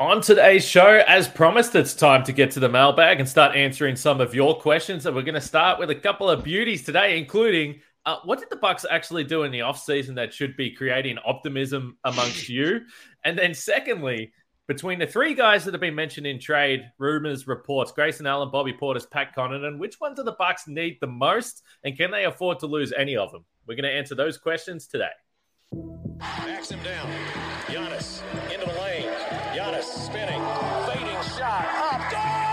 On today's show, as promised, it's time to get to the mailbag and start answering some of your questions. And we're going to start with a couple of beauties today, including uh, what did the Bucks actually do in the offseason that should be creating optimism amongst you? And then, secondly, between the three guys that have been mentioned in trade rumors, reports, Grayson Allen, Bobby Portis, Pat Connaughton, and which one do the Bucks need the most, and can they afford to lose any of them? We're going to answer those questions today. Backs him down. Giannis into the lane. Giannis spinning. Fading shot. Up. Good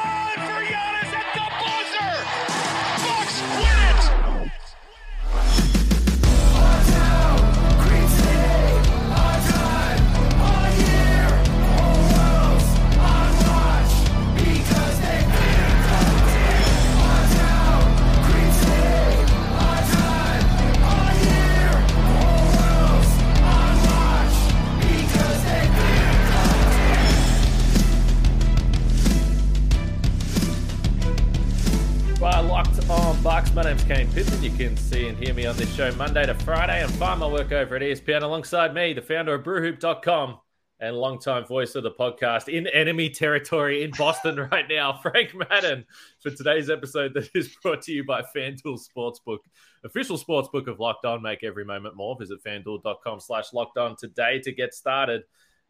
my name's Kane Pitman. You can see and hear me on this show Monday to Friday and find my work over at ESPN alongside me, the founder of BrewHoop.com and longtime voice of the podcast in enemy territory in Boston right now, Frank Madden, for today's episode that is brought to you by FanDuel Sportsbook, official sportsbook of Locked On. Make every moment more. Visit FanDuel.com slash Locked On today to get started.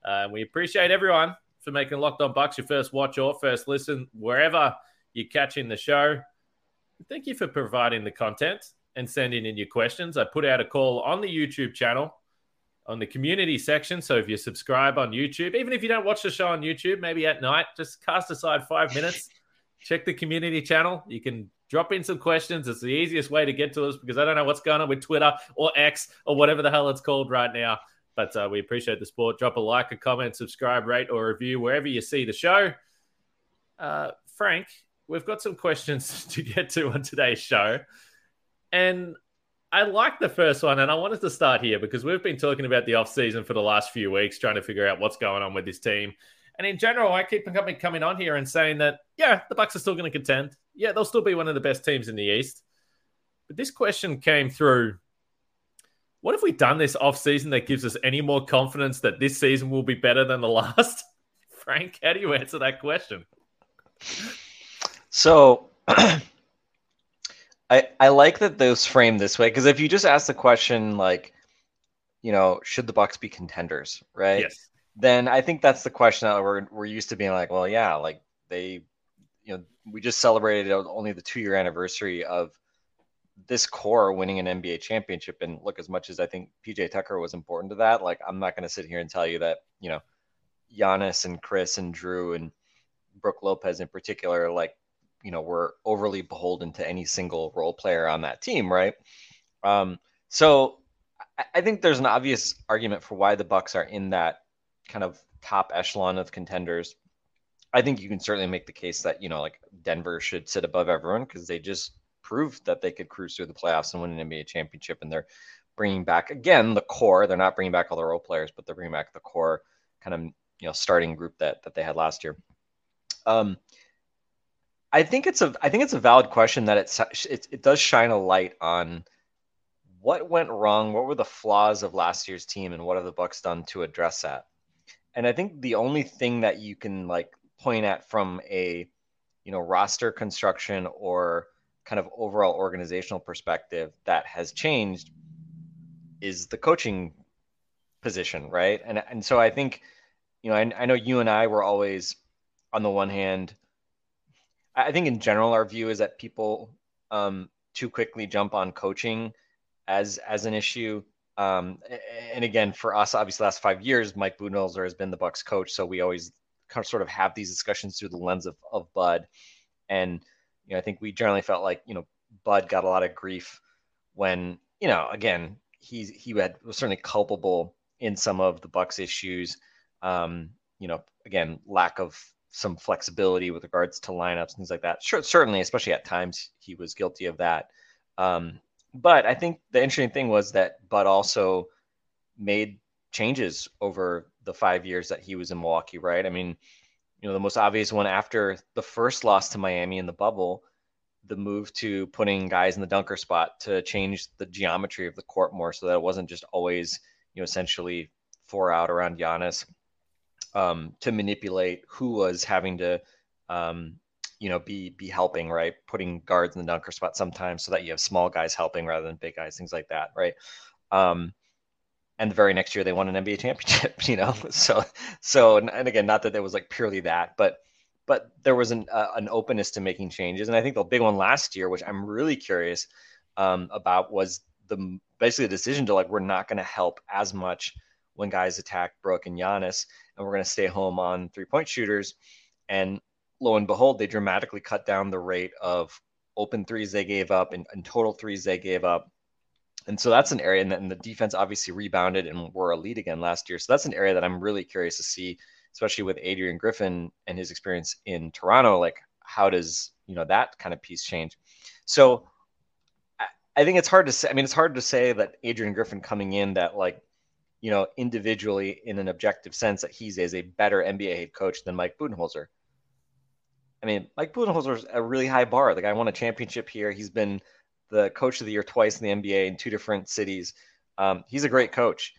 Uh, we appreciate everyone for making Locked On Bucks your first watch or first listen, wherever you're catching the show. Thank you for providing the content and sending in your questions. I put out a call on the YouTube channel on the community section. So if you subscribe on YouTube, even if you don't watch the show on YouTube, maybe at night, just cast aside five minutes, check the community channel. You can drop in some questions. It's the easiest way to get to us because I don't know what's going on with Twitter or X or whatever the hell it's called right now. But uh, we appreciate the support. Drop a like, a comment, subscribe, rate, or review wherever you see the show. Uh, Frank, we've got some questions to get to on today's show. And I like the first one, and I wanted to start here because we've been talking about the offseason for the last few weeks, trying to figure out what's going on with this team. And in general, I keep coming on here and saying that, yeah, the Bucks are still going to contend. Yeah, they'll still be one of the best teams in the East. But this question came through. What have we done this offseason that gives us any more confidence that this season will be better than the last? Frank, how do you answer that question? So I I like that those frame this way because if you just ask the question like, you know, should the Bucks be contenders, right? Yes. Then I think that's the question that we're we're used to being like, well, yeah, like they, you know, we just celebrated only the two year anniversary of this core winning an NBA championship. And look, as much as I think PJ Tucker was important to that, like I'm not going to sit here and tell you that, you know, Giannis and Chris and Jrue and Brook Lopez in particular, like you know we're overly beholden to any single role player on that team, right? Um, so I, think there's an obvious argument for why the Bucks are in that kind of top echelon of contenders. I think you can certainly make the case that you know like Denver should sit above everyone because they just proved that they could cruise through the playoffs and win an NBA championship, and they're bringing back again the core. They're not bringing back all the role players, but they're bringing back the core kind of you know starting group that that they had last year. Um, I think it's a I think it's a valid question that it's it, it does shine a light on what went wrong, what were the flaws of last year's team, and what have the Bucks done to address that. And I think the only thing that you can like point at from a you know roster construction or kind of overall organizational perspective that has changed is the coaching position, right? And and so I think you know I, I know you and I were always on the one hand I think in general our view is that people um, too quickly jump on coaching as as an issue. Um, and again, for us, obviously, last five years, Mike Budenholzer has been the Bucks coach, so we always kind of sort of have these discussions through the lens of of Bud. And you know, I think we generally felt like you know Bud got a lot of grief when you know again he he had was certainly culpable in some of the Bucks issues. Um, you know, again, lack of some flexibility with regards to lineups, things like that. Sure, certainly, especially at times, he was guilty of that. Um, but I think the interesting thing was that Bud also made changes over the five years that he was in Milwaukee, right? I mean, you know, the most obvious one after the first loss to Miami in the bubble, the move to putting guys in the dunker spot to change the geometry of the court more so that it wasn't just always, you know, essentially four out around Giannis. Um, to manipulate who was having to, um, you know, be be helping, right? Putting guards in the dunker spot sometimes so that you have small guys helping rather than big guys, things like that, right? Um, and the very next year they won an NBA championship, you know. So so and, again, not that it was like purely that, but but there was an uh, an openness to making changes, and I think the big one last year, which I'm really curious um, about, was the basically the decision to like we're not going to help as much when guys attack Brook and Giannis, and we're going to stay home on three point shooters. And lo and behold, they dramatically cut down the rate of open threes they gave up and, and total threes they gave up. And so that's an area, and, the defense obviously rebounded and were a lead again last year. So that's an area that I'm really curious to see, especially with Adrian Griffin and his experience in Toronto. Like, how does you know that kind of piece change? So I think it's hard to say. I mean, it's hard to say that Adrian Griffin coming in that like, you know, individually in an objective sense that he's as a better NBA head coach than Mike Budenholzer. I mean, Mike Budenholzer's a really high bar. The guy won a championship here. He's been the coach of the year twice in the NBA in two different cities. Um, he's a great coach.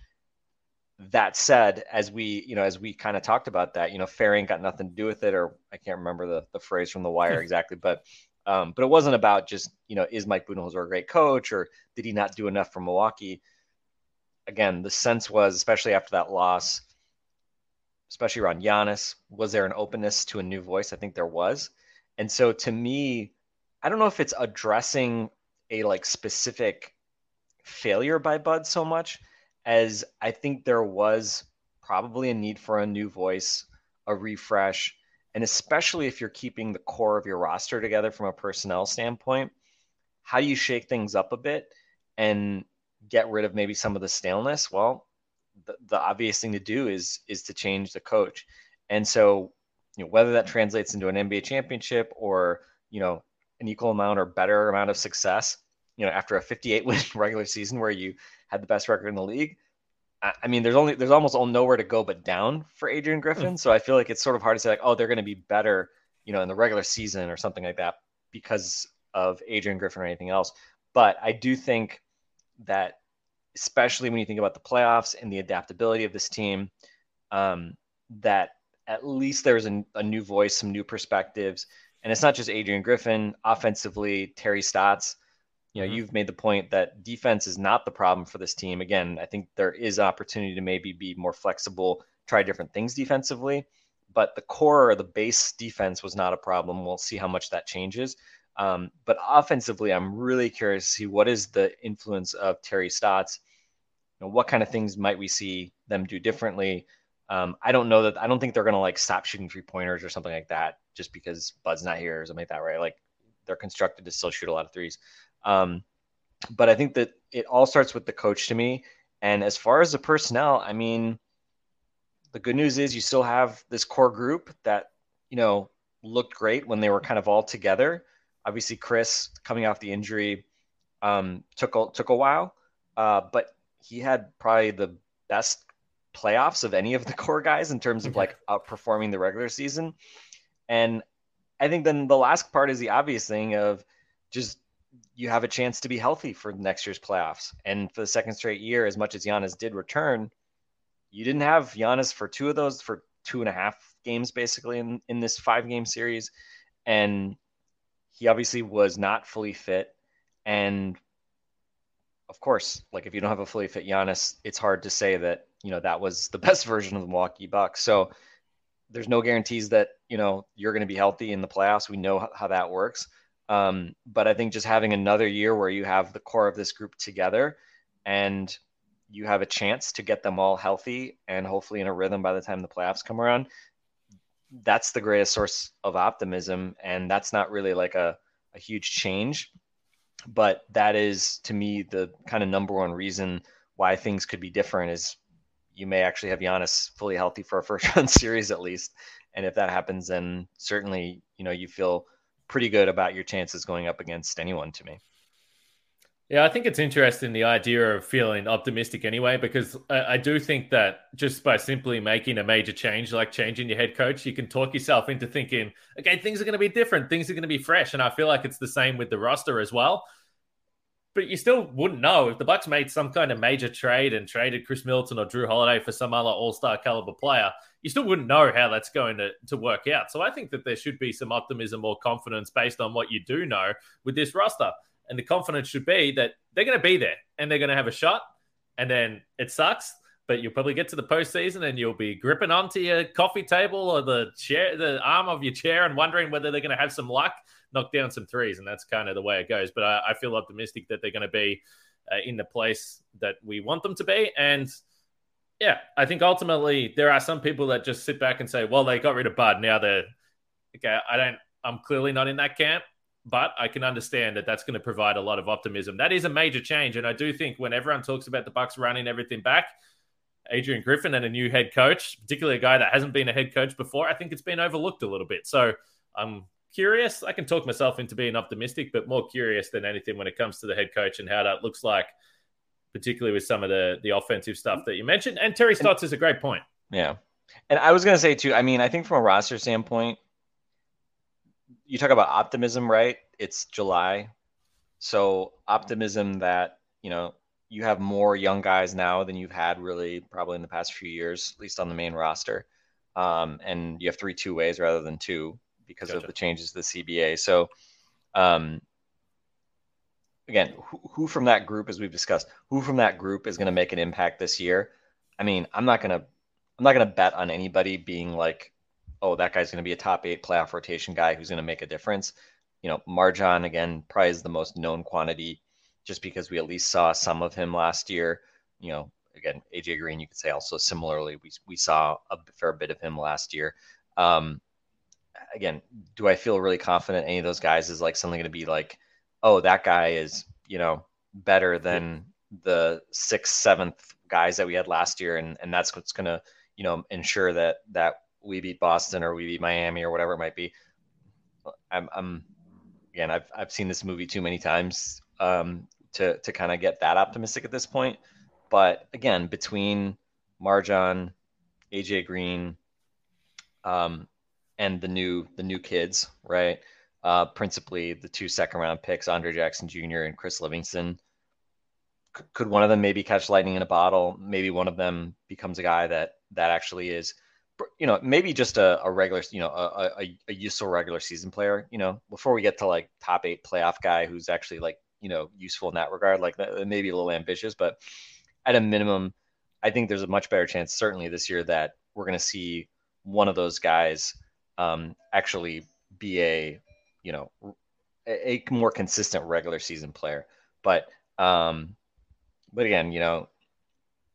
That said, as we, you know, as we kind of talked about that, you know, Fairing got nothing to do with it, or I can't remember the, the phrase from the wire exactly, but um, but it wasn't about just, you know, is Mike Budenholzer a great coach or did he not do enough for Milwaukee? Again, the sense was, especially after that loss, especially around Giannis, was there an openness to a new voice? I think there was. And so to me, I don't know if it's addressing a like specific failure by Bud so much as I think there was probably a need for a new voice, a refresh, and especially if you're keeping the core of your roster together from a personnel standpoint, how do you shake things up a bit and get rid of maybe some of the staleness? Well, the, the obvious thing to do is is to change the coach. And so, you know, whether that translates into an NBA championship or, you know, an equal amount or better amount of success, you know, after a 58 win regular season where you had the best record in the league, I mean, there's only there's almost nowhere to go but down for Adrian Griffin. Mm. So I feel like it's sort of hard to say like, oh, they're going to be better, you know, in the regular season or something like that because of Adrian Griffin or anything else. But I do think that, especially when you think about the playoffs and the adaptability of this team, um, that at least there's a, a new voice, some new perspectives, and it's not just Adrian Griffin. Offensively, Terry Stotts you know, mm-hmm. you've made the point that defense is not the problem for this team. Again, I think there is opportunity to maybe be more flexible, try different things defensively, but the core or the base defense was not a problem. We'll see how much that changes. Um, but offensively, I'm really curious to see what is the influence of Terry Stotts. You know, what kind of things might we see them do differently? Um, I don't know that I don't think they're going to like stop shooting three pointers or something like that just because Bud's not here or something like that, right? Like they're constructed to still shoot a lot of threes. Um, but I think that it all starts with the coach to me. And as far as the personnel, I mean, the good news is you still have this core group that, you know, looked great when they were kind of all together. Obviously, Chris coming off the injury um, took a, took a while, uh, but he had probably the best playoffs of any of the core guys in terms of like outperforming the regular season. And I think then the last part is the obvious thing of just you have a chance to be healthy for next year's playoffs. And for the second straight year, as much as Giannis did return, you didn't have Giannis for two of those for two and a half games basically in, in this five game series. And he obviously was not fully fit. And of course, like if you don't have a fully fit Giannis, it's hard to say that, you know, that was the best version of the Milwaukee Bucks. So there's no guarantees that, you know, you're going to be healthy in the playoffs. We know how, that works. Um, but I think just having another year where you have the core of this group together and you have a chance to get them all healthy and hopefully in a rhythm by the time the playoffs come around, that's the greatest source of optimism. And that's not really like a, a huge change, but that is to me the kind of number one reason why things could be different is you may actually have Giannis fully healthy for a first round series at least. And if that happens, then certainly, you know, you feel pretty good about your chances going up against anyone to me. Yeah, I think it's interesting the idea of feeling optimistic anyway, because I, I, do think that just by simply making a major change, like changing your head coach, you can talk yourself into thinking, okay, things are going to be different, things are going to be fresh, and I feel like it's the same with the roster as well. But you still wouldn't know if the Bucks made some kind of major trade and traded Chris Middleton or Jrue Holiday for some other All Star caliber player you still wouldn't know how that's going to, to work out. So I think that there should be some optimism or confidence based on what you do know with this roster. And the confidence should be that they're going to be there and they're going to have a shot. And then it sucks, but you'll probably get to the postseason and you'll be gripping onto your coffee table or the chair, the arm of your chair, and wondering whether they're going to have some luck, knock down some threes. And that's kind of the way it goes. But I, I feel optimistic that they're going to be uh, in the place that we want them to be. And yeah, I think ultimately there are some people that just sit back and say, well, they got rid of Bud. Now they're okay. I don't, I'm clearly not in that camp, but I can understand that that's going to provide a lot of optimism. That is a major change. And I do think when everyone talks about the Bucks running everything back, Adrian Griffin and a new head coach, particularly a guy that hasn't been a head coach before, I think it's been overlooked a little bit. So I'm curious. I can talk myself into being optimistic, but more curious than anything when it comes to the head coach and how that looks like particularly with some of the the offensive stuff that you mentioned. And Terry Stotts is a great point. Yeah. And I was going to say too, I mean, I think from a roster standpoint, you talk about optimism, right? It's July. So optimism that, you know, you have more young guys now than you've had really probably in the past few years, at least on the main roster. Um, and you have three two ways rather than two because gotcha. of the changes to the CBA. So um, again, who, who, from that group, as we've discussed, who from that group is going to make an impact this year? I mean, I'm not gonna, I'm not gonna bet on anybody being like, oh, that guy's going to be a top eight playoff rotation guy who's going to make a difference. You know, MarJon again probably is the most known quantity, just because we at least saw some of him last year. You know, again, AJ Green, you could say also similarly, we we saw a fair bit of him last year. Um, again, do I feel really confident any of those guys is like something going to be like oh, that guy is, you know, better than the sixth, seventh guys that we had last year. And, and that's what's going to, you know, ensure that, that we beat Boston or we beat Miami or whatever it might be. I'm, I'm again, I've, I've seen this movie too many times um, to, to kind of get that optimistic at this point. But again, between MarJon, AJ Green, um, and the new the new kids, right? uh, principally the two second round picks, Andre Jackson Jr. and Chris Livingston. C- could one of them maybe catch lightning in a bottle? Maybe one of them becomes a guy that that actually is, you know, maybe just a, a regular, you know, a, a, a useful regular season player. You know, before we get to like top eight playoff guy who's actually like you know useful in that regard. Like that, maybe a little ambitious, but at a minimum, I think there's a much better chance, certainly this year, that we're going to see one of those guys um, actually be a you know a, a more consistent regular season player. But um, but again, you know,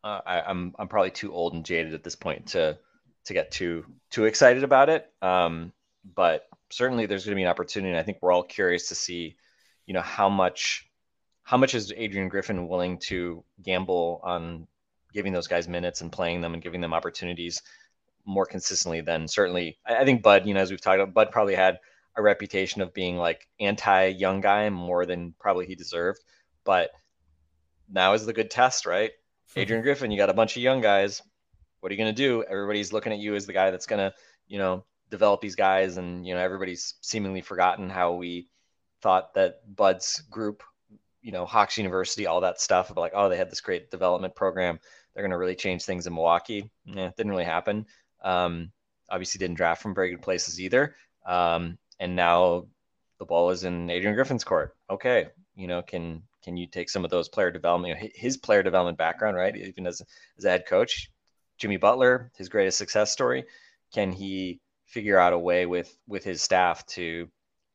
uh, I, I'm I'm probably too old and jaded at this point to to get too too excited about it. Um, but certainly there's going to be an opportunity. And I think we're all curious to see, you know, how much how much is Adrian Griffin willing to gamble on giving those guys minutes and playing them and giving them opportunities more consistently than certainly I, think Bud, you know, as we've talked about, Bud probably had a reputation of being like anti young guy more than probably he deserved. But now is the good test, right? Hmm. Adrian Griffin, you got a bunch of young guys. What are you going to do? Everybody's looking at you as the guy that's going to, you know, develop these guys. And, you know, everybody's seemingly forgotten how we thought that Bud's group, you know, Hawks University, all that stuff about like, oh, they had this great development program. They're going to really change things in Milwaukee. Yeah, it didn't really happen. Um, obviously didn't draft from very good places either. Um, and now the ball is in Adrian Griffin's court. Okay, you know, can can you take some of those player development, his player development background, right? Even as as a head coach, Jimmy Butler, his greatest success story, can he figure out a way with with his staff to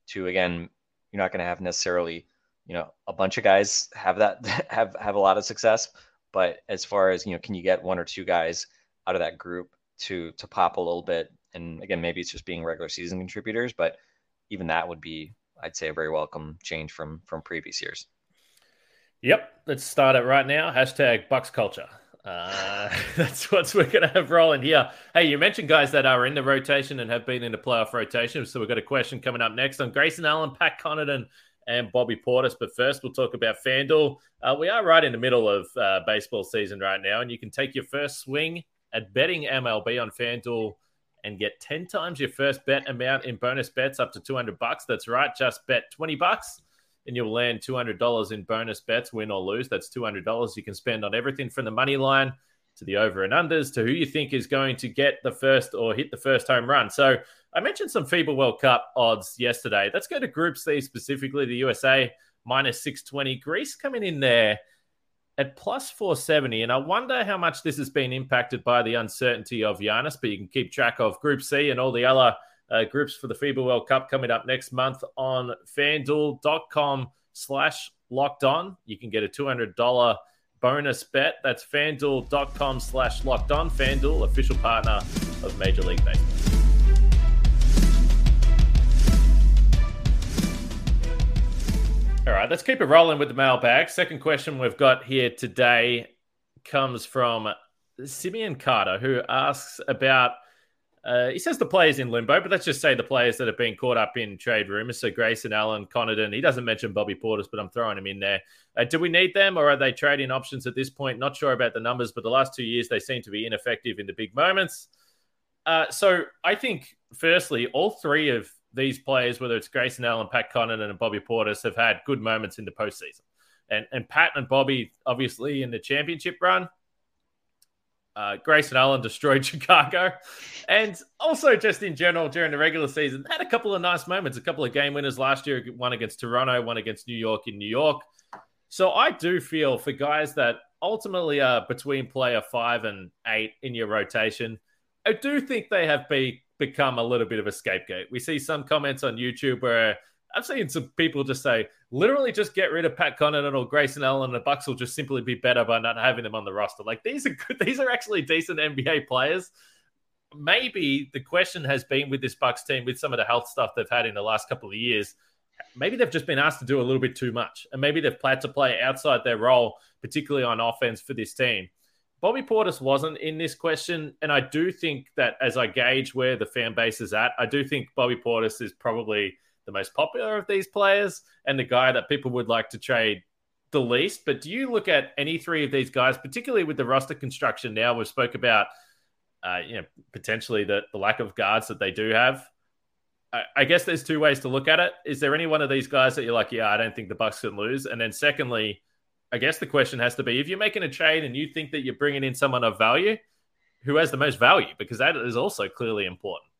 to again, you're not going to have necessarily, you know, a bunch of guys have that have have a lot of success, but as far as you know, can you get one or two guys out of that group to to pop a little bit? And again, maybe it's just being regular season contributors, but even that would be, I'd say, a very welcome change from from previous years. Yep, let's start it right now. Hashtag Bucks culture. Uh, that's what we're going to have rolling here. Hey, you mentioned guys that are in the rotation and have been in the playoff rotation. So we've got a question coming up next on Grayson Allen, Pat Connaughton, and Bobby Portis. But first, we'll talk about FanDuel. Uh, we are right in the middle of uh, baseball season right now, and you can take your first swing at betting MLB on FanDuel and get 10 times your first bet amount in bonus bets up to 200 bucks. That's right. Just bet 20 bucks and you'll land $200 in bonus bets, win or lose. That's $200 you can spend on everything from the money line to the over and unders, to who you think is going to get the first or hit the first home run. So I mentioned some FIBA World Cup odds yesterday. Let's go to Group C specifically, the USA minus 620. Greece coming in there at plus 470. And I wonder how much this has been impacted by the uncertainty of Giannis, but you can keep track of Group C and all the other uh, groups for the FIBA World Cup coming up next month on fanduel.com slash locked on. You can get a $200 bonus bet. That's fanduel.com slash locked on. Fanduel, official partner of Major League Baseball. All right, let's keep it rolling with the mailbag. Second question we've got here today comes from Simeon Carter, who asks about. Uh, he says the players in limbo, but let's just say the players that have been caught up in trade rumors. So Grayson Allen, Connaughton. He doesn't mention Bobby Portis, but I'm throwing him in there. Uh, do we need them, or are they trading options at this point? Not sure about the numbers, but the last two years they seem to be ineffective in the big moments. Uh, so I think, firstly, all three of these players, whether it's Grayson Allen, Pat Connaughton, and Bobby Portis, have had good moments in the postseason. And and Pat and Bobby, obviously, in the championship run. Uh, Grayson Allen destroyed Chicago, and also just in general during the regular season had a couple of nice moments. A couple of game winners last year, one against Toronto, one against New York in New York. So I do feel for guys that ultimately are between player five and eight in your rotation, I do think they have be, become a little bit of a scapegoat. We see some comments on YouTube where I've seen some people just say, literally, just get rid of Pat Connaughton or Grayson Allen, and the Bucks will just simply be better by not having them on the roster. Like these are good, these are actually decent NBA players. Maybe the question has been with this Bucks team, with some of the health stuff they've had in the last couple of years, maybe they've just been asked to do a little bit too much, and maybe they've planned to play outside their role, particularly on offense for this team. Bobby Portis wasn't in this question, and I do think that as I gauge where the fan base is at, I do think Bobby Portis is probably the most popular of these players and the guy that people would like to trade the least. But do you look at any three of these guys, particularly with the roster construction now? We spoke about, uh, you know, potentially the, the lack of guards that they do have. I, I guess there's two ways to look at it. Is there any one of these guys that you're like, yeah, I don't think the Bucks can lose? And then secondly, I guess the question has to be if you're making a trade and you think that you're bringing in someone of value, who has the most value? Because that is also clearly important.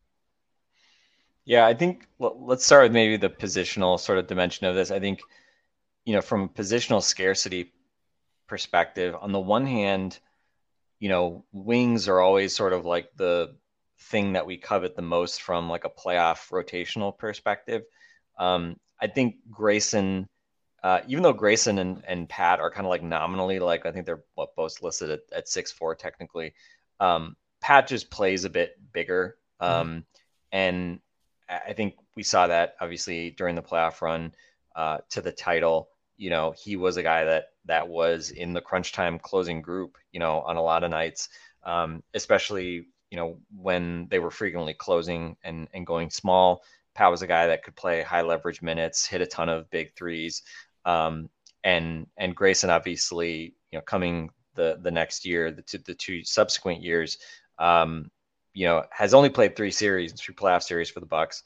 Yeah, I think let's start with maybe the positional sort of dimension of this. I think, you know, from a positional scarcity perspective, on the one hand, you know, wings are always sort of like the thing that we covet the most from like a playoff rotational perspective. Um, I think Grayson uh, even though Grayson and, and Pat are kind of like nominally like I think they're what both listed at, at six four technically. Um, Pat just plays a bit bigger, mm-hmm. um, mm-hmm. and I think we saw that obviously during the playoff run uh, to the title. You know, he was a guy that that was in the crunch time closing group. You know, on a lot of nights, um, especially you know when they were frequently closing and and going small. Pat was a guy that could play high leverage minutes, hit a ton of big threes. Um, and and Grayson obviously, you know, coming the the next year, the two, the two subsequent years, um, you know, has only played three series, three playoff series for the Bucks,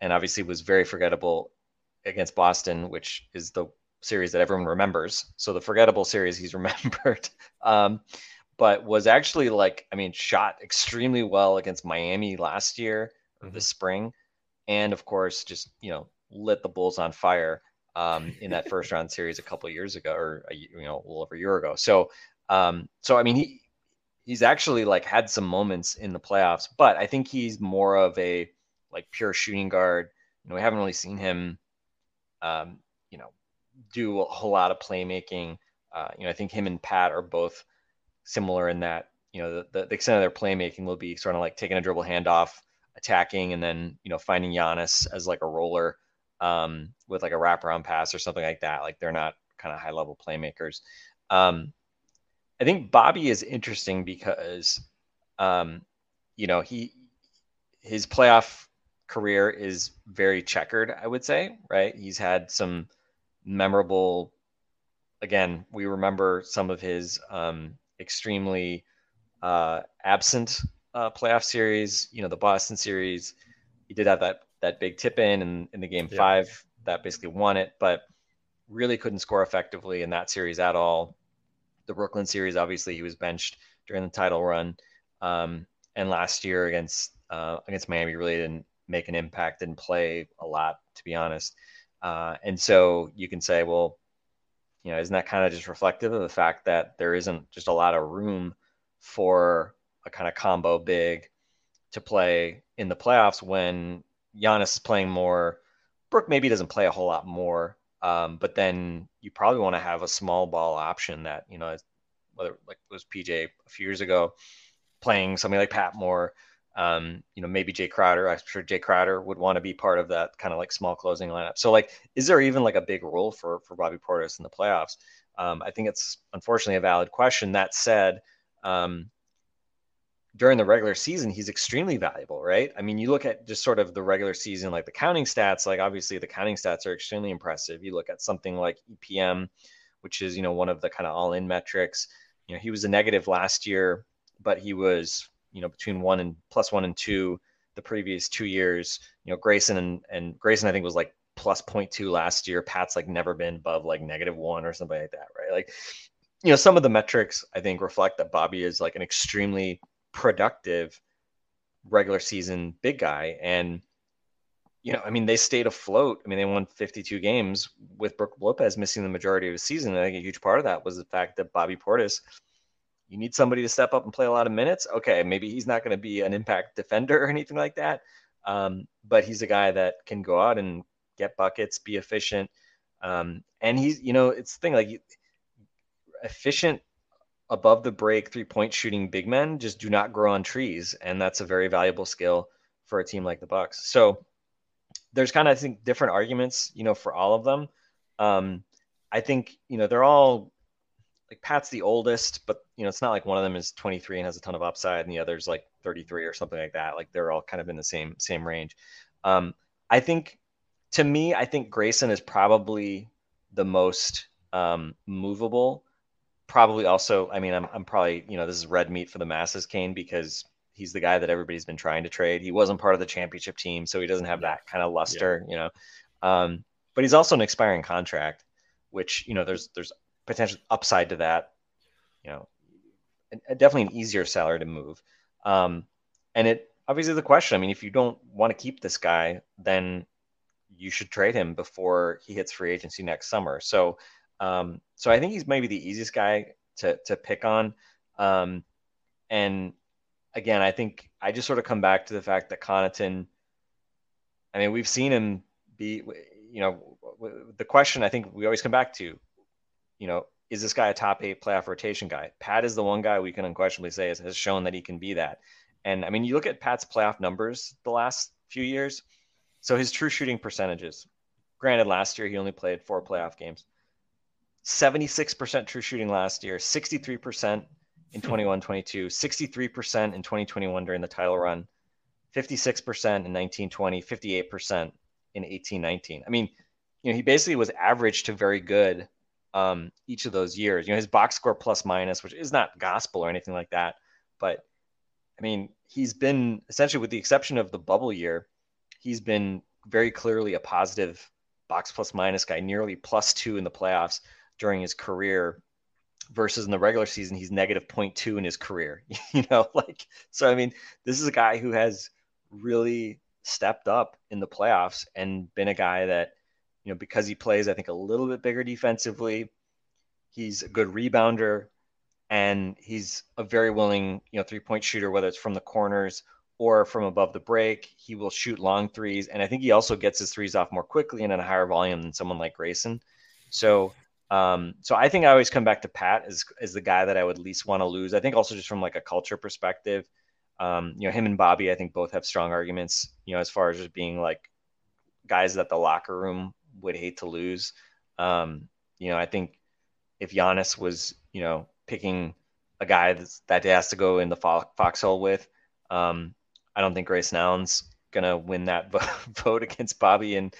and obviously was very forgettable against Boston, which is the series that everyone remembers. So the forgettable series he's remembered. Um, but was actually like, I mean, shot extremely well against Miami last year, mm-hmm. the spring, and of course, just you know, lit the Bulls on fire um, in that first round series a couple years ago, or a, you know, a little over a year ago. So, um, so I mean, he he's actually like had some moments in the playoffs, but I think he's more of a like pure shooting guard. You know, we haven't really seen him, um, you know, do a whole lot of playmaking. Uh, you know, I think him and Pat are both similar in that you know the, the extent of their playmaking will be sort of like taking a dribble handoff, attacking, and then you know finding Giannis as like a roller um, with like a wraparound pass or something like that. Like they're not kind of high level playmakers. Um, I think Bobby is interesting because, um, you know, he his playoff career is very checkered. I would say, right? He's had some memorable. Again, we remember some of his um, extremely uh, absent uh, playoff series. You know, the Boston series. He did have that that big tip in in, in the game yeah. five that basically won it, but really couldn't score effectively in that series at all. The Brooklyn series, obviously, he was benched during the title run. Um, and last year against uh, against Miami really didn't make an impact, didn't play a lot, to be honest. Uh, and so you can say, well, you know, isn't that kind of just reflective of the fact that there isn't just a lot of room for a kind of combo big to play in the playoffs when Giannis is playing more. Brook maybe doesn't play a whole lot more, um, but then you probably want to have a small ball option that you know, whether like was PJ a few years ago, playing somebody like Pat more. Um, you know, maybe Jay Crowder. I'm sure Jay Crowder would want to be part of that kind of like small closing lineup. So, like, is there even like a big role for for Bobby Portis in the playoffs? Um, I think it's unfortunately a valid question. That said, um, during the regular season, he's extremely valuable, right? I mean, you look at just sort of the regular season, like the counting stats, like obviously the counting stats are extremely impressive. You look at something like EPM, which is, you know, one of the kind of all in metrics. You know, he was a negative last year, but he was, you know, between one and plus one and two the previous two years. You know, Grayson and, and Grayson, I think, was like plus 0.2 last year. Pat's like never been above like negative one or something like that, right? Like, you know, some of the metrics I think reflect that Bobby is like an extremely productive regular season big guy. And, you know, I mean, they stayed afloat. I mean, they won 52 games with Brook Lopez missing the majority of the season. And I think a huge part of that was the fact that Bobby Portis, you need somebody to step up and play a lot of minutes. Okay, maybe he's not going to be an impact defender or anything like that. Um, but he's a guy that can go out and get buckets, be efficient. Um, and he's, you know, it's the thing like efficient above the break three point shooting big men just do not grow on trees, and that's a very valuable skill for a team like the Bucks. So there's kind of I think different arguments, you know, for all of them. Um, I think you know they're all like Pat's the oldest, but you know it's not like one of them is 23 and has a ton of upside, and the other's like 33 or something like that. Like they're all kind of in the same same range. Um, I think to me, I think Grayson is probably the most um, movable probably also, I mean, I'm, I'm probably, you know, this is red meat for the masses, Kane, because he's the guy that everybody's been trying to trade. He wasn't part of the championship team, so he doesn't have that kind of luster, yeah. you know. Um, but he's also an expiring contract, which, you know, there's, there's potential upside to that, you know, definitely an easier salary to move. Um, and it, obviously the question, I mean, if you don't want to keep this guy, then you should trade him before he hits free agency next summer. So, um, so I think he's maybe the easiest guy to to pick on. Um, and again, I think I just sort of come back to the fact that Connaughton. I mean, we've seen him be. You know, the question I think we always come back to. You know, is this guy a top eight playoff rotation guy? Pat is the one guy we can unquestionably say has, has shown that he can be that. And I mean, you look at Pat's playoff numbers the last few years. So his true shooting percentages. Granted, last year he only played four playoff games. 76% true shooting last year, 63% in 21 22, 63% in 2021 during the title run, 56% in 19 20, 58% in 18 19. I mean, you know, he basically was average to very good um, each of those years. You know, his box score plus minus, which is not gospel or anything like that, but I mean, he's been essentially, with the exception of the bubble year, he's been very clearly a positive box plus minus guy, nearly plus two in the playoffs during his career versus in the regular season he's negative 0.2 in his career you know like so i mean this is a guy who has really stepped up in the playoffs and been a guy that you know because he plays i think a little bit bigger defensively he's a good rebounder and he's a very willing you know three point shooter whether it's from the corners or from above the break. He will shoot long threes and i think he also gets his threes off more quickly and at a higher volume than someone like grayson. So um, so I think I always come back to Pat as, as the guy that I would least want to lose. I think also just from like a culture perspective, um, you know, him and Bobby, I think both have strong arguments, you know, as far as just being like guys that the locker room would hate to lose. Um, you know, I think if Giannis was, you know, picking a guy that's, that has to go in the foxhole with, um, I don't think Grayson Allen's gonna win that vote against Bobby and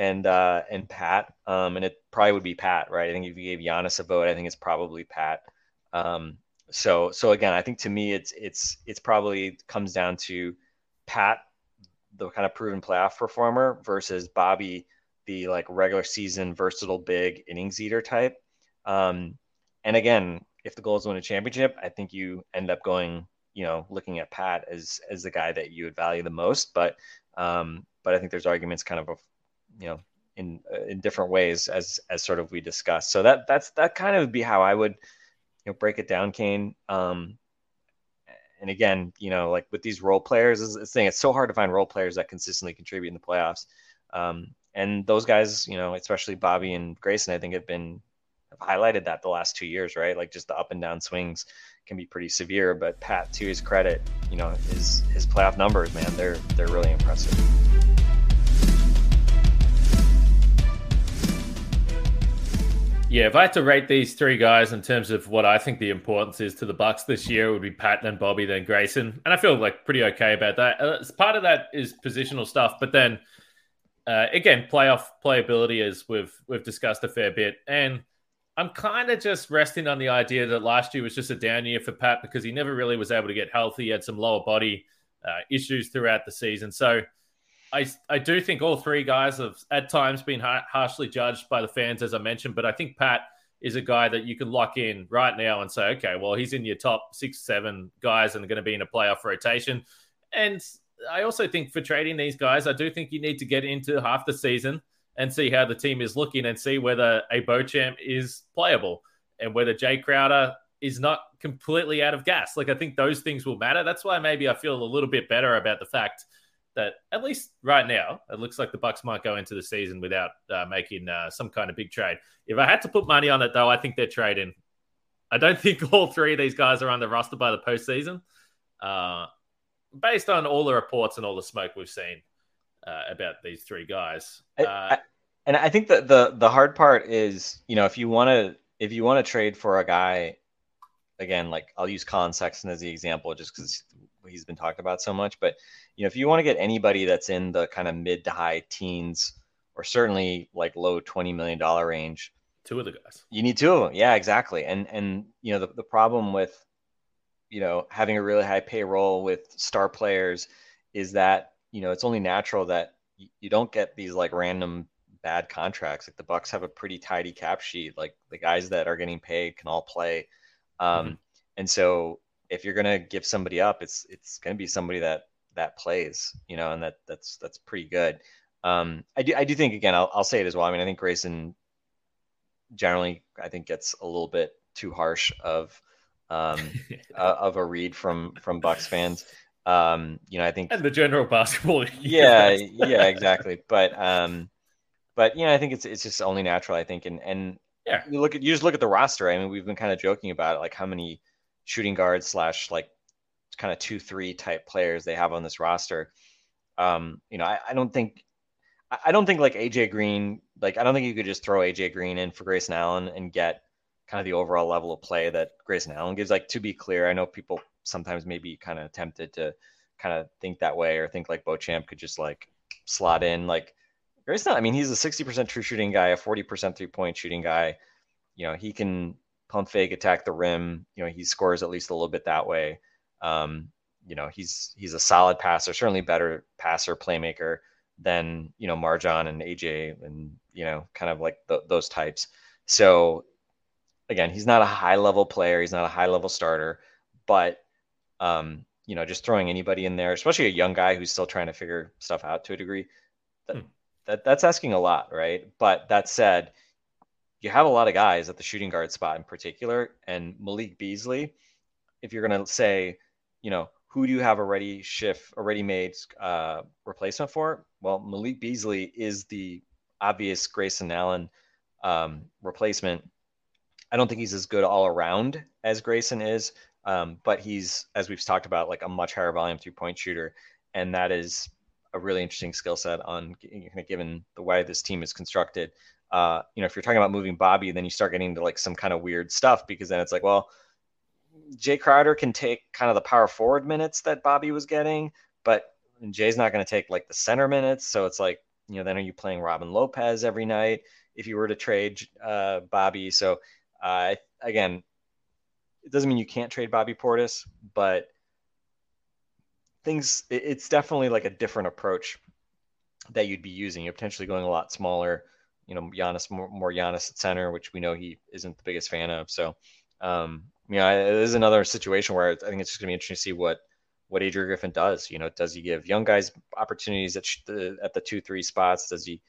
and uh, and Pat, um, and it probably would be Pat, right? I think if you gave Giannis a vote, I think it's probably Pat. Um, so so again, I think to me, it's it's it's probably comes down to Pat, the kind of proven playoff performer, versus Bobby, the like regular season versatile big innings eater type. Um, and again, if the goal is to win a championship, I think you end up going, you know, looking at Pat as as the guy that you would value the most. But um, but I think there's arguments kind of, you know, in in different ways as as sort of we discussed. So that that's that kind of be how I would, you know, break it down, Kane. Um, and again, you know, like with these role players, it's thing. It's so hard to find role players that consistently contribute in the playoffs. Um, and those guys, you know, especially Bobby and Grayson, I think have been have highlighted that the last two years, right? Like just the up and down swings can be pretty severe. But Pat, to his credit, you know, his his playoff numbers, man, they're they're really impressive. Yeah, if I had to rate these three guys in terms of what I think the importance is to the Bucks this year, it would be Pat, then Bobby, then Grayson, and I feel like pretty okay about that. Uh, part of that is positional stuff, but then uh, again, playoff playability, as we've we've discussed a fair bit, and I'm kind of just resting on the idea that last year was just a down year for Pat because he never really was able to get healthy. He had some lower body uh, issues throughout the season, so I, I do think all three guys have at times been harshly judged by the fans, as I mentioned, but I think Pat is a guy that you can lock in right now and say, okay, well, he's in your top six, seven guys and going to be in a playoff rotation. And I also think for trading these guys, I do think you need to get into half the season and see how the team is looking and see whether a Beauchamp is playable and whether Jay Crowder is not completely out of gas. Like, I think those things will matter. That's why maybe I feel a little bit better about the fact – that at least right now it looks like the Bucks might go into the season without uh, making uh, some kind of big trade. If I had to put money on it, though, I think they're trading. I don't think all three of these guys are on the roster by the postseason, uh, based on all the reports and all the smoke we've seen uh, about these three guys. I, uh, I, and I think that the the hard part is, you know, if you want to if you want to trade for a guy, again, like I'll use Collin Sexton as the example, just because he's been talked about so much. But you know, if you want to get anybody that's in the kind of mid to high teens, or certainly like low twenty million dollar range, two of the guys, you need two of them. Yeah, exactly. And and you know, the the problem with you know having a really high payroll with star players is that you know it's only natural that you don't get these like random bad contracts. Like the Bucks have a pretty tidy cap sheet. Like the guys that are getting paid can all play. Um, mm-hmm. And so if you're gonna give somebody up, it's it's gonna be somebody that that plays, you know, and that that's that's pretty good. Um, I do I do think again, I'll, I'll say it as well. I mean, I think Grayson generally I think gets a little bit too harsh of um, uh, of a read from from Bucks fans. Um, you know, I think and the general basketball. yeah, yeah, exactly. But um, but you know, I think it's it's just only natural. I think, and and yeah, you look at you just look at the roster. I mean, we've been kind of joking about it, like how many shooting guard slash like kind of two three type players they have on this roster. Um, you know, I, I don't think I don't think like AJ Green, like I don't think you could just throw AJ Green in for Grayson Allen and get kind of the overall level of play that Grayson Allen gives. Like to be clear, I know people sometimes may be kind of tempted to kind of think that way or think like Beauchamp could just like slot in like Grayson. I mean, he's a 60% true shooting guy, a 40% three point shooting guy. You know, he can pump fake, attack the rim. You know, he scores at least a little bit that way. Um, you know, he's he's a solid passer, certainly better passer, playmaker than you know MarJon and AJ and you know kind of like the, those types. So again, he's not a high level player. He's not a high level starter, but um, you know, just throwing anybody in there, especially a young guy who's still trying to figure stuff out to a degree, that, hmm. that that's asking a lot, right? But that said, you have a lot of guys at the shooting guard spot in particular, and Malik Beasley. If you're going to say, you know, who do you have a ready shift, a ready-made uh, replacement for? Well, Malik Beasley is the obvious Grayson Allen um, replacement. I don't think he's as good all around as Grayson is, um, but he's, as we've talked about, like a much higher volume three-point shooter, and that is a really interesting skill set on given the way this team is constructed uh, you know, if you're talking about moving Bobby, then you start getting into like some kind of weird stuff because then it's like, well, Jay Crowder can take kind of the power forward minutes that Bobby was getting, but Jay's not going to take like the center minutes. So it's like, you know, then are you playing Robin Lopez every night if you were to trade uh, Bobby? So uh, again, it doesn't mean you can't trade Bobby Portis, but things, it's definitely like a different approach that you'd be using. You're potentially going a lot smaller you know Giannis more, more Giannis at center, which we know he isn't the biggest fan of. So um, you know, it is another situation where I think it's just going to be interesting to see what what Adrian Griffin does. You know, does he give young guys opportunities at the at the two three spots? Does he,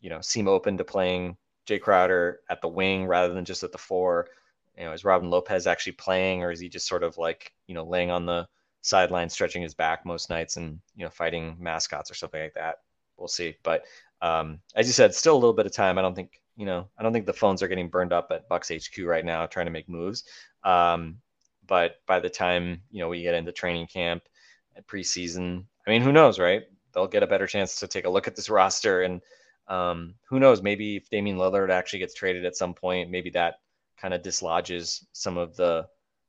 you know, seem open to playing Jay Crowder at the wing rather than just at the four? You know, is Robin Lopez actually playing, or is he just sort of like you know laying on the sideline, stretching his back most nights, and you know fighting mascots or something like that? We'll see. But um, as you said, still a little bit of time. I don't think you know I don't think the phones are getting burned up at Bucks HQ right now trying to make moves. Um, but by the time you know we get into training camp preseason, I mean, who knows, right? They'll get a better chance to take a look at this roster, and um, who knows? Maybe if Damian Lillard actually gets traded at some point, maybe that kind of dislodges some of the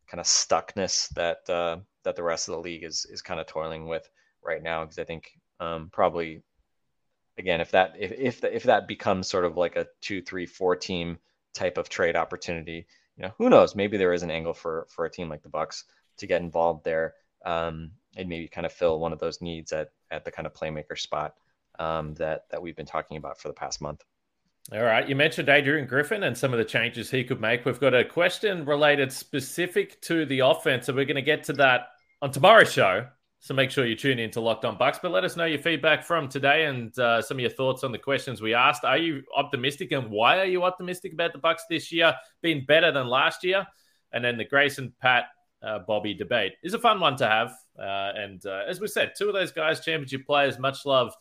kind of stuckness that uh, that the rest of the league is is kind of toiling with right now. Because I think um, probably again, if that if if, the, if that becomes sort of like a two, three, four team type of trade opportunity, you know, who knows? Maybe there is an angle for for a team like the Bucks to get involved there um, and maybe kind of fill one of those needs at at the kind of playmaker spot um, that that we've been talking about for the past month. All right, you mentioned Adrian Griffin and some of the changes he could make. We've got a question related specific to the offense, and we're going to get to that on tomorrow's show. So make sure you tune in to Locked On Bucks. But let us know your feedback from today and uh, some of your thoughts on the questions we asked. Are you optimistic, and why are you optimistic about the Bucks this year being better than last year? And then the Grayson Pat uh, Bobby debate is a fun one to have. Uh, and uh, as we said, two of those guys, championship players, much loved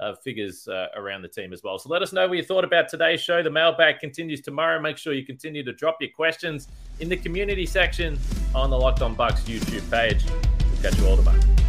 uh, figures uh, around the team as well. So let us know what you thought about today's show. The mailbag continues tomorrow. Make sure you continue to drop your questions in the community section on the Locked On Bucks YouTube page. We'll catch you all tomorrow.